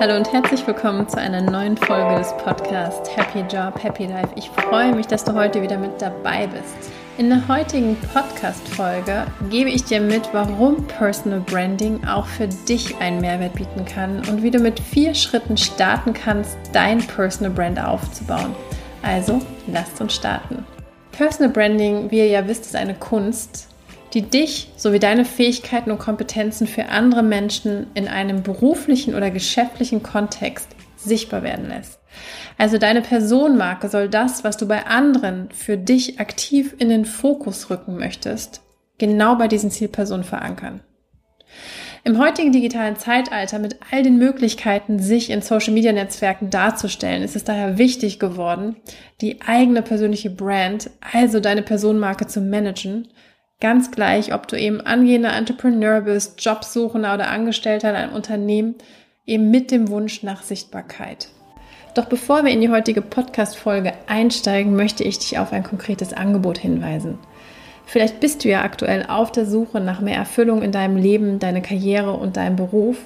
Hallo und herzlich willkommen zu einer neuen Folge des Podcasts Happy Job, Happy Life. Ich freue mich, dass du heute wieder mit dabei bist. In der heutigen Podcast-Folge gebe ich dir mit, warum Personal Branding auch für dich einen Mehrwert bieten kann und wie du mit vier Schritten starten kannst, dein Personal Brand aufzubauen. Also, lasst uns starten. Personal Branding, wie ihr ja wisst, ist eine Kunst, die dich sowie deine Fähigkeiten und Kompetenzen für andere Menschen in einem beruflichen oder geschäftlichen Kontext sichtbar werden lässt. Also deine Personenmarke soll das, was du bei anderen für dich aktiv in den Fokus rücken möchtest, genau bei diesen Zielpersonen verankern. Im heutigen digitalen Zeitalter mit all den Möglichkeiten, sich in Social-Media-Netzwerken darzustellen, ist es daher wichtig geworden, die eigene persönliche Brand, also deine Personenmarke zu managen Ganz gleich, ob du eben angehender Entrepreneur bist, Jobsuchender oder Angestellter in einem Unternehmen, eben mit dem Wunsch nach Sichtbarkeit. Doch bevor wir in die heutige Podcast-Folge einsteigen, möchte ich dich auf ein konkretes Angebot hinweisen. Vielleicht bist du ja aktuell auf der Suche nach mehr Erfüllung in deinem Leben, deine Karriere und deinem Beruf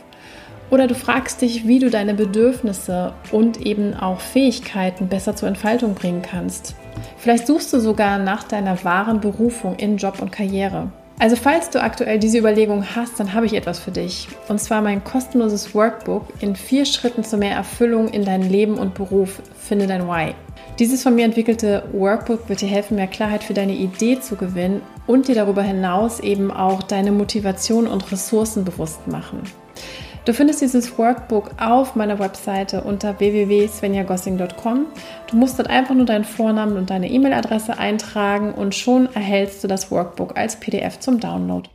oder du fragst dich, wie du deine Bedürfnisse und eben auch Fähigkeiten besser zur Entfaltung bringen kannst. Vielleicht suchst du sogar nach deiner wahren Berufung in Job und Karriere. Also falls du aktuell diese Überlegung hast, dann habe ich etwas für dich. Und zwar mein kostenloses Workbook in vier Schritten zu mehr Erfüllung in dein Leben und Beruf. Finde dein Why. Dieses von mir entwickelte Workbook wird dir helfen, mehr Klarheit für deine Idee zu gewinnen und dir darüber hinaus eben auch deine Motivation und Ressourcen bewusst machen. Du findest dieses Workbook auf meiner Webseite unter www.svenjagossing.com. Du musst dort einfach nur deinen Vornamen und deine E-Mail-Adresse eintragen und schon erhältst du das Workbook als PDF zum Download.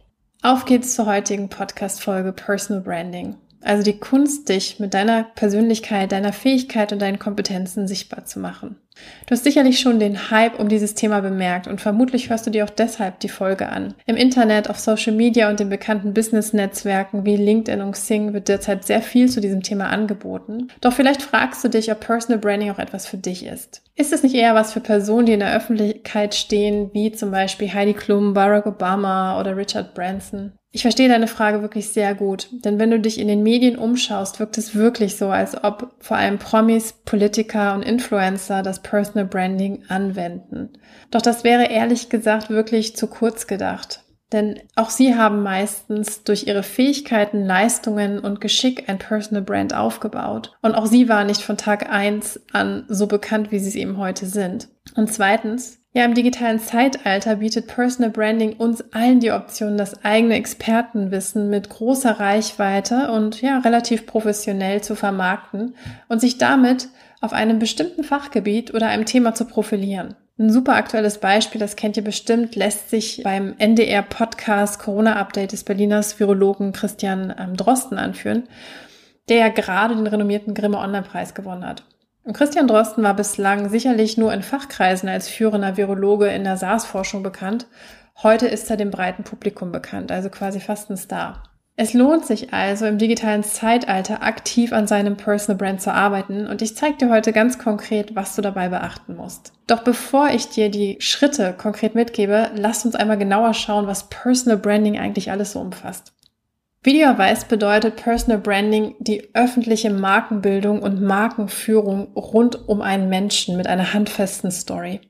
Auf geht's zur heutigen Podcast-Folge Personal Branding. Also die Kunst, dich mit deiner Persönlichkeit, deiner Fähigkeit und deinen Kompetenzen sichtbar zu machen. Du hast sicherlich schon den Hype um dieses Thema bemerkt und vermutlich hörst du dir auch deshalb die Folge an. Im Internet, auf Social Media und den bekannten Business-Netzwerken wie LinkedIn und Xing wird derzeit sehr viel zu diesem Thema angeboten. Doch vielleicht fragst du dich, ob Personal Branding auch etwas für dich ist. Ist es nicht eher was für Personen, die in der Öffentlichkeit stehen, wie zum Beispiel Heidi Klum, Barack Obama oder Richard Branson? Ich verstehe deine Frage wirklich sehr gut, denn wenn du dich in den Medien umschaust, wirkt es wirklich so, als ob vor allem Promis, Politiker und Influencer das Personal Branding anwenden. Doch das wäre ehrlich gesagt wirklich zu kurz gedacht. Denn auch sie haben meistens durch ihre Fähigkeiten, Leistungen und Geschick ein Personal Brand aufgebaut. Und auch sie waren nicht von Tag eins an so bekannt, wie sie es eben heute sind. Und zweitens, ja, im digitalen Zeitalter bietet Personal Branding uns allen die Option, das eigene Expertenwissen mit großer Reichweite und ja, relativ professionell zu vermarkten und sich damit auf einem bestimmten Fachgebiet oder einem Thema zu profilieren. Ein super aktuelles Beispiel, das kennt ihr bestimmt, lässt sich beim NDR-Podcast Corona-Update des Berliners Virologen Christian ähm, Drosten anführen, der ja gerade den renommierten Grimme Online-Preis gewonnen hat. Christian Drosten war bislang sicherlich nur in Fachkreisen als führender Virologe in der SARS-Forschung bekannt. Heute ist er dem breiten Publikum bekannt, also quasi fast ein Star. Es lohnt sich also im digitalen Zeitalter aktiv an seinem Personal Brand zu arbeiten und ich zeige dir heute ganz konkret, was du dabei beachten musst. Doch bevor ich dir die Schritte konkret mitgebe, lass uns einmal genauer schauen, was Personal Branding eigentlich alles so umfasst. Weißt, bedeutet Personal Branding die öffentliche Markenbildung und Markenführung rund um einen Menschen mit einer handfesten Story.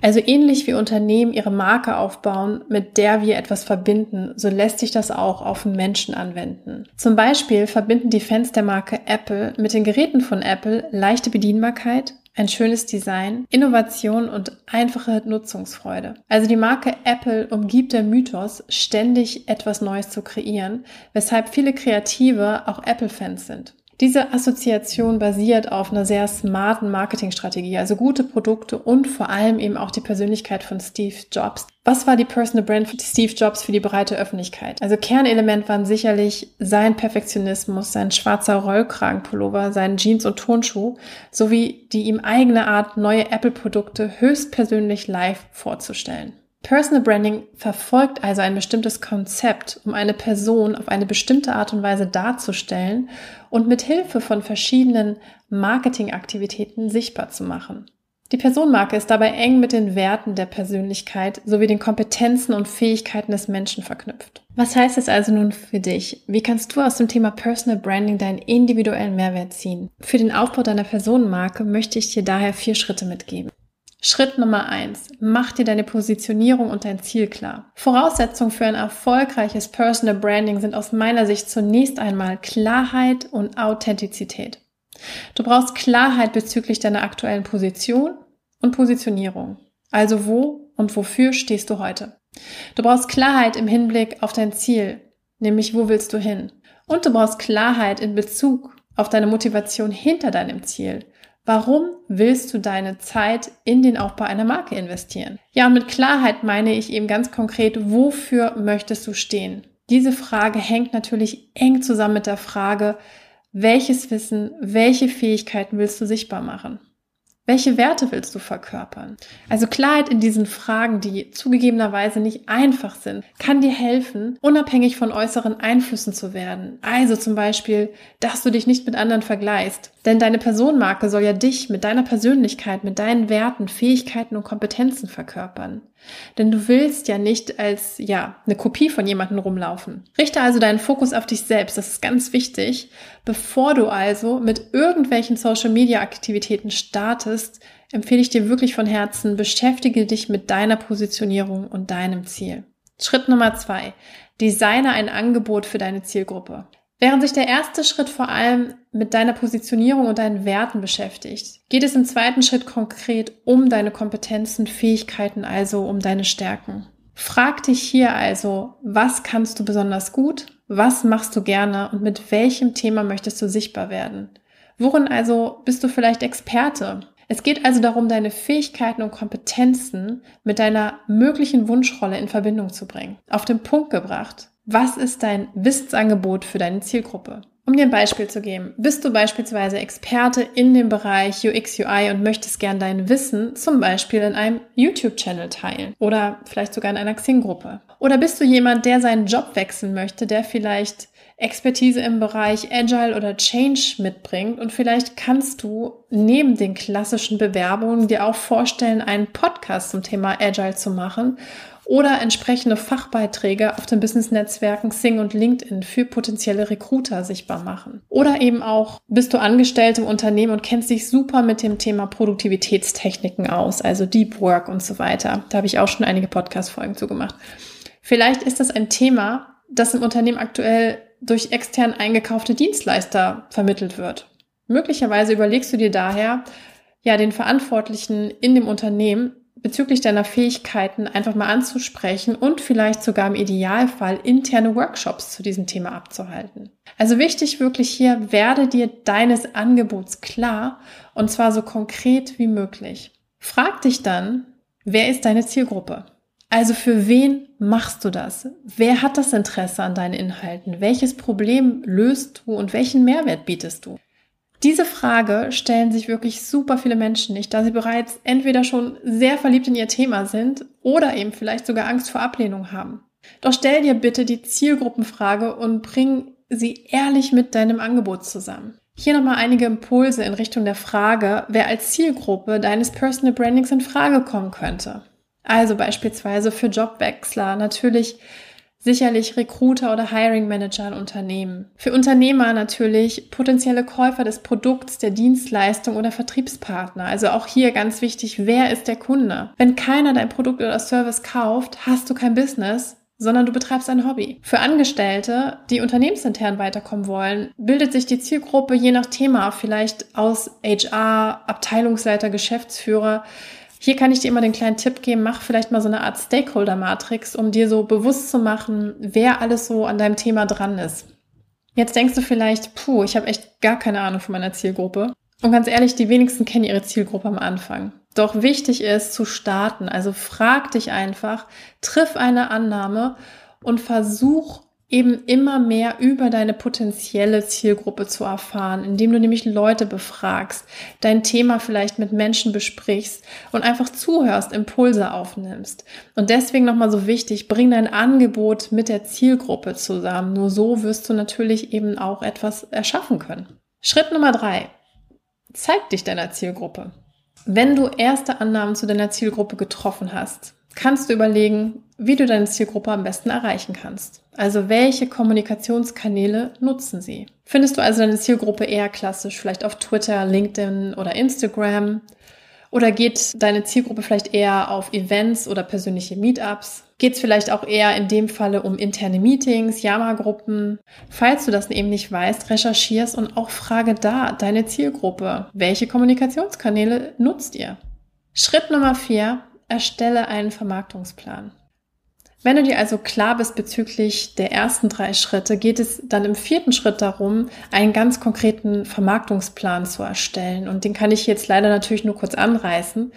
Also ähnlich wie Unternehmen ihre Marke aufbauen, mit der wir etwas verbinden, so lässt sich das auch auf Menschen anwenden. Zum Beispiel verbinden die Fans der Marke Apple mit den Geräten von Apple leichte Bedienbarkeit, ein schönes Design, Innovation und einfache Nutzungsfreude. Also die Marke Apple umgibt der Mythos, ständig etwas Neues zu kreieren, weshalb viele Kreative auch Apple-Fans sind. Diese Assoziation basiert auf einer sehr smarten Marketingstrategie, also gute Produkte und vor allem eben auch die Persönlichkeit von Steve Jobs. Was war die Personal Brand von Steve Jobs für die breite Öffentlichkeit? Also Kernelement waren sicherlich sein Perfektionismus, sein schwarzer Rollkragenpullover, sein Jeans und Turnschuh sowie die ihm eigene Art, neue Apple-Produkte höchstpersönlich live vorzustellen. Personal Branding verfolgt also ein bestimmtes Konzept, um eine Person auf eine bestimmte Art und Weise darzustellen und mit Hilfe von verschiedenen Marketingaktivitäten sichtbar zu machen. Die Personenmarke ist dabei eng mit den Werten der Persönlichkeit sowie den Kompetenzen und Fähigkeiten des Menschen verknüpft. Was heißt es also nun für dich? Wie kannst du aus dem Thema Personal Branding deinen individuellen Mehrwert ziehen? Für den Aufbau deiner Personenmarke möchte ich dir daher vier Schritte mitgeben. Schritt Nummer eins: Mach dir deine Positionierung und dein Ziel klar. Voraussetzungen für ein erfolgreiches Personal Branding sind aus meiner Sicht zunächst einmal Klarheit und Authentizität. Du brauchst Klarheit bezüglich deiner aktuellen Position und Positionierung. Also wo und wofür stehst du heute? Du brauchst Klarheit im Hinblick auf dein Ziel, nämlich wo willst du hin? Und du brauchst Klarheit in Bezug auf deine Motivation hinter deinem Ziel. Warum willst du deine Zeit in den Aufbau einer Marke investieren? Ja, und mit Klarheit meine ich eben ganz konkret, wofür möchtest du stehen? Diese Frage hängt natürlich eng zusammen mit der Frage, welches Wissen, welche Fähigkeiten willst du sichtbar machen? Welche Werte willst du verkörpern? Also Klarheit in diesen Fragen, die zugegebenerweise nicht einfach sind, kann dir helfen, unabhängig von äußeren Einflüssen zu werden. Also zum Beispiel, dass du dich nicht mit anderen vergleichst. Denn deine Personenmarke soll ja dich mit deiner Persönlichkeit, mit deinen Werten, Fähigkeiten und Kompetenzen verkörpern. Denn du willst ja nicht als, ja, eine Kopie von jemandem rumlaufen. Richte also deinen Fokus auf dich selbst. Das ist ganz wichtig. Bevor du also mit irgendwelchen Social Media Aktivitäten startest, empfehle ich dir wirklich von Herzen, beschäftige dich mit deiner Positionierung und deinem Ziel. Schritt Nummer zwei. Designe ein Angebot für deine Zielgruppe. Während sich der erste Schritt vor allem mit deiner Positionierung und deinen Werten beschäftigt, geht es im zweiten Schritt konkret um deine Kompetenzen, Fähigkeiten, also um deine Stärken. Frag dich hier also, was kannst du besonders gut, was machst du gerne und mit welchem Thema möchtest du sichtbar werden? Worin also bist du vielleicht Experte? Es geht also darum, deine Fähigkeiten und Kompetenzen mit deiner möglichen Wunschrolle in Verbindung zu bringen. Auf den Punkt gebracht, was ist dein Wissensangebot für deine Zielgruppe? Um dir ein Beispiel zu geben, bist du beispielsweise Experte in dem Bereich UX, UI und möchtest gern dein Wissen zum Beispiel in einem YouTube-Channel teilen oder vielleicht sogar in einer Xing-Gruppe? Oder bist du jemand, der seinen Job wechseln möchte, der vielleicht Expertise im Bereich Agile oder Change mitbringt und vielleicht kannst du neben den klassischen Bewerbungen dir auch vorstellen, einen Podcast zum Thema Agile zu machen oder entsprechende Fachbeiträge auf den Business-Netzwerken Sing und LinkedIn für potenzielle Recruiter sichtbar machen. Oder eben auch bist du angestellt im Unternehmen und kennst dich super mit dem Thema Produktivitätstechniken aus, also Deep Work und so weiter. Da habe ich auch schon einige Podcast-Folgen zu gemacht. Vielleicht ist das ein Thema, das im Unternehmen aktuell durch extern eingekaufte Dienstleister vermittelt wird. Möglicherweise überlegst du dir daher, ja, den Verantwortlichen in dem Unternehmen bezüglich deiner Fähigkeiten einfach mal anzusprechen und vielleicht sogar im Idealfall interne Workshops zu diesem Thema abzuhalten. Also wichtig wirklich hier, werde dir deines Angebots klar und zwar so konkret wie möglich. Frag dich dann, wer ist deine Zielgruppe? Also für wen machst du das? Wer hat das Interesse an deinen Inhalten? Welches Problem löst du und welchen Mehrwert bietest du? Diese Frage stellen sich wirklich super viele Menschen nicht, da sie bereits entweder schon sehr verliebt in ihr Thema sind oder eben vielleicht sogar Angst vor Ablehnung haben. Doch stell dir bitte die Zielgruppenfrage und bring sie ehrlich mit deinem Angebot zusammen. Hier nochmal einige Impulse in Richtung der Frage, wer als Zielgruppe deines Personal Brandings in Frage kommen könnte. Also beispielsweise für Jobwechsler natürlich sicherlich Recruiter oder Hiring Manager in Unternehmen. Für Unternehmer natürlich potenzielle Käufer des Produkts, der Dienstleistung oder Vertriebspartner. Also auch hier ganz wichtig, wer ist der Kunde? Wenn keiner dein Produkt oder Service kauft, hast du kein Business, sondern du betreibst ein Hobby. Für Angestellte, die unternehmensintern weiterkommen wollen, bildet sich die Zielgruppe je nach Thema vielleicht aus HR, Abteilungsleiter, Geschäftsführer, hier kann ich dir immer den kleinen Tipp geben, mach vielleicht mal so eine Art Stakeholder-Matrix, um dir so bewusst zu machen, wer alles so an deinem Thema dran ist. Jetzt denkst du vielleicht, puh, ich habe echt gar keine Ahnung von meiner Zielgruppe. Und ganz ehrlich, die wenigsten kennen ihre Zielgruppe am Anfang. Doch wichtig ist zu starten. Also frag dich einfach, triff eine Annahme und versuch eben immer mehr über deine potenzielle Zielgruppe zu erfahren, indem du nämlich Leute befragst, dein Thema vielleicht mit Menschen besprichst und einfach zuhörst, Impulse aufnimmst. Und deswegen nochmal so wichtig, bring dein Angebot mit der Zielgruppe zusammen. Nur so wirst du natürlich eben auch etwas erschaffen können. Schritt Nummer drei. Zeig dich deiner Zielgruppe. Wenn du erste Annahmen zu deiner Zielgruppe getroffen hast, kannst du überlegen, wie du deine Zielgruppe am besten erreichen kannst. Also welche Kommunikationskanäle nutzen sie? Findest du also deine Zielgruppe eher klassisch, vielleicht auf Twitter, LinkedIn oder Instagram? Oder geht deine Zielgruppe vielleicht eher auf Events oder persönliche Meetups? Geht es vielleicht auch eher in dem Falle um interne Meetings, Yama-Gruppen? Falls du das eben nicht weißt, recherchierst und auch frage da deine Zielgruppe. Welche Kommunikationskanäle nutzt ihr? Schritt Nummer vier, erstelle einen Vermarktungsplan. Wenn du dir also klar bist bezüglich der ersten drei Schritte, geht es dann im vierten Schritt darum, einen ganz konkreten Vermarktungsplan zu erstellen. Und den kann ich jetzt leider natürlich nur kurz anreißen.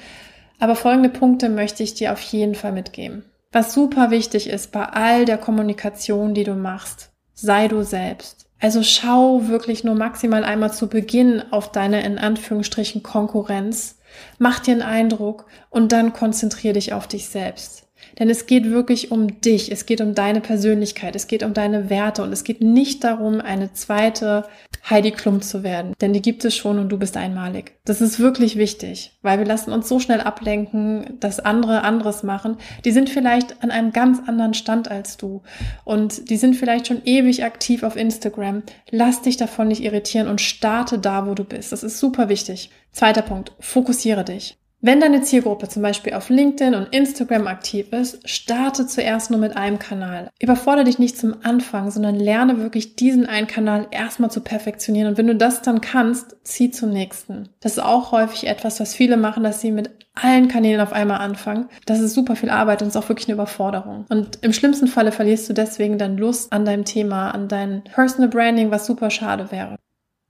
Aber folgende Punkte möchte ich dir auf jeden Fall mitgeben. Was super wichtig ist bei all der Kommunikation, die du machst, sei du selbst. Also schau wirklich nur maximal einmal zu Beginn auf deine in Anführungsstrichen Konkurrenz, mach dir einen Eindruck und dann konzentriere dich auf dich selbst. Denn es geht wirklich um dich, es geht um deine Persönlichkeit, es geht um deine Werte und es geht nicht darum, eine zweite Heidi Klum zu werden. Denn die gibt es schon und du bist einmalig. Das ist wirklich wichtig, weil wir lassen uns so schnell ablenken, dass andere anderes machen. Die sind vielleicht an einem ganz anderen Stand als du und die sind vielleicht schon ewig aktiv auf Instagram. Lass dich davon nicht irritieren und starte da, wo du bist. Das ist super wichtig. Zweiter Punkt, fokussiere dich. Wenn deine Zielgruppe zum Beispiel auf LinkedIn und Instagram aktiv ist, starte zuerst nur mit einem Kanal. Überfordere dich nicht zum Anfang, sondern lerne wirklich diesen einen Kanal erstmal zu perfektionieren. Und wenn du das dann kannst, zieh zum nächsten. Das ist auch häufig etwas, was viele machen, dass sie mit allen Kanälen auf einmal anfangen. Das ist super viel Arbeit und ist auch wirklich eine Überforderung. Und im schlimmsten Falle verlierst du deswegen dann Lust an deinem Thema, an dein Personal Branding, was super schade wäre.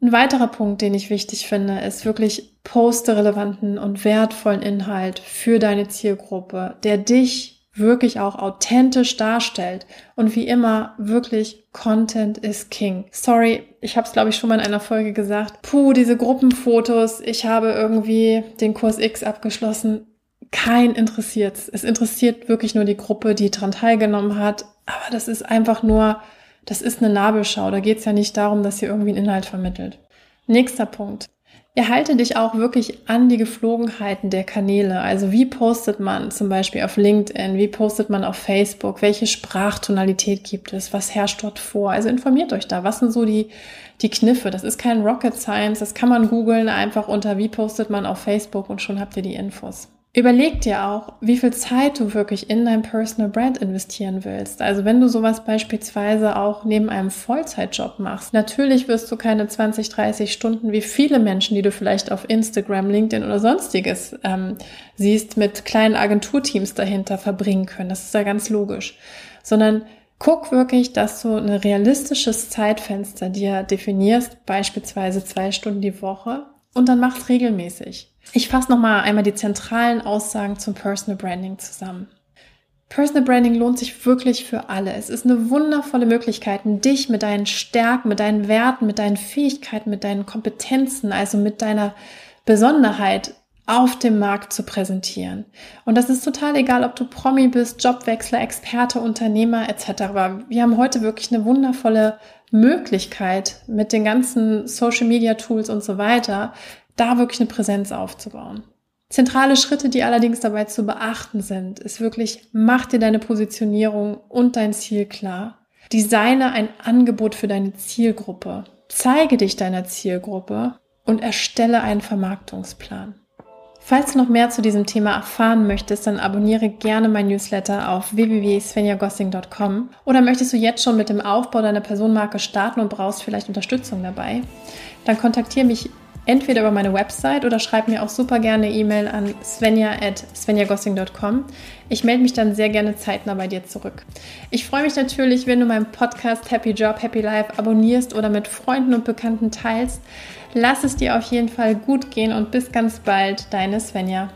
Ein weiterer Punkt, den ich wichtig finde, ist wirklich poste relevanten und wertvollen Inhalt für deine Zielgruppe, der dich wirklich auch authentisch darstellt. Und wie immer, wirklich, Content is King. Sorry, ich habe es, glaube ich, schon mal in einer Folge gesagt. Puh, diese Gruppenfotos, ich habe irgendwie den Kurs X abgeschlossen. Kein interessiert Es interessiert wirklich nur die Gruppe, die daran teilgenommen hat. Aber das ist einfach nur das ist eine Nabelschau. Da geht es ja nicht darum, dass ihr irgendwie einen Inhalt vermittelt. Nächster Punkt. Erhalte dich auch wirklich an die Geflogenheiten der Kanäle. Also wie postet man zum Beispiel auf LinkedIn? Wie postet man auf Facebook? Welche Sprachtonalität gibt es? Was herrscht dort vor? Also informiert euch da. Was sind so die, die Kniffe? Das ist kein Rocket Science. Das kann man googeln einfach unter wie postet man auf Facebook und schon habt ihr die Infos. Überleg dir auch, wie viel Zeit du wirklich in dein Personal Brand investieren willst. Also wenn du sowas beispielsweise auch neben einem Vollzeitjob machst, natürlich wirst du keine 20, 30 Stunden wie viele Menschen, die du vielleicht auf Instagram, LinkedIn oder sonstiges ähm, siehst, mit kleinen Agenturteams dahinter verbringen können. Das ist ja ganz logisch. Sondern guck wirklich, dass du ein realistisches Zeitfenster dir definierst, beispielsweise zwei Stunden die Woche und dann mach's regelmäßig. Ich fasse nochmal einmal die zentralen Aussagen zum Personal Branding zusammen. Personal Branding lohnt sich wirklich für alle. Es ist eine wundervolle Möglichkeit, dich mit deinen Stärken, mit deinen Werten, mit deinen Fähigkeiten, mit deinen Kompetenzen, also mit deiner Besonderheit auf dem Markt zu präsentieren. Und das ist total egal, ob du Promi bist, Jobwechsler, Experte, Unternehmer etc. Wir haben heute wirklich eine wundervolle Möglichkeit mit den ganzen Social Media Tools und so weiter, da wirklich eine Präsenz aufzubauen. Zentrale Schritte, die allerdings dabei zu beachten sind, ist wirklich, mach dir deine Positionierung und dein Ziel klar. Designe ein Angebot für deine Zielgruppe. Zeige dich deiner Zielgruppe und erstelle einen Vermarktungsplan. Falls du noch mehr zu diesem Thema erfahren möchtest, dann abonniere gerne mein Newsletter auf www.svenjagossing.com oder möchtest du jetzt schon mit dem Aufbau deiner Personenmarke starten und brauchst vielleicht Unterstützung dabei, dann kontaktiere mich entweder über meine Website oder schreib mir auch super gerne E-Mail an svenja.svenjagossing.com. Ich melde mich dann sehr gerne zeitnah bei dir zurück. Ich freue mich natürlich, wenn du meinen Podcast Happy Job, Happy Life abonnierst oder mit Freunden und Bekannten teilst. Lass es dir auf jeden Fall gut gehen und bis ganz bald, deine Svenja.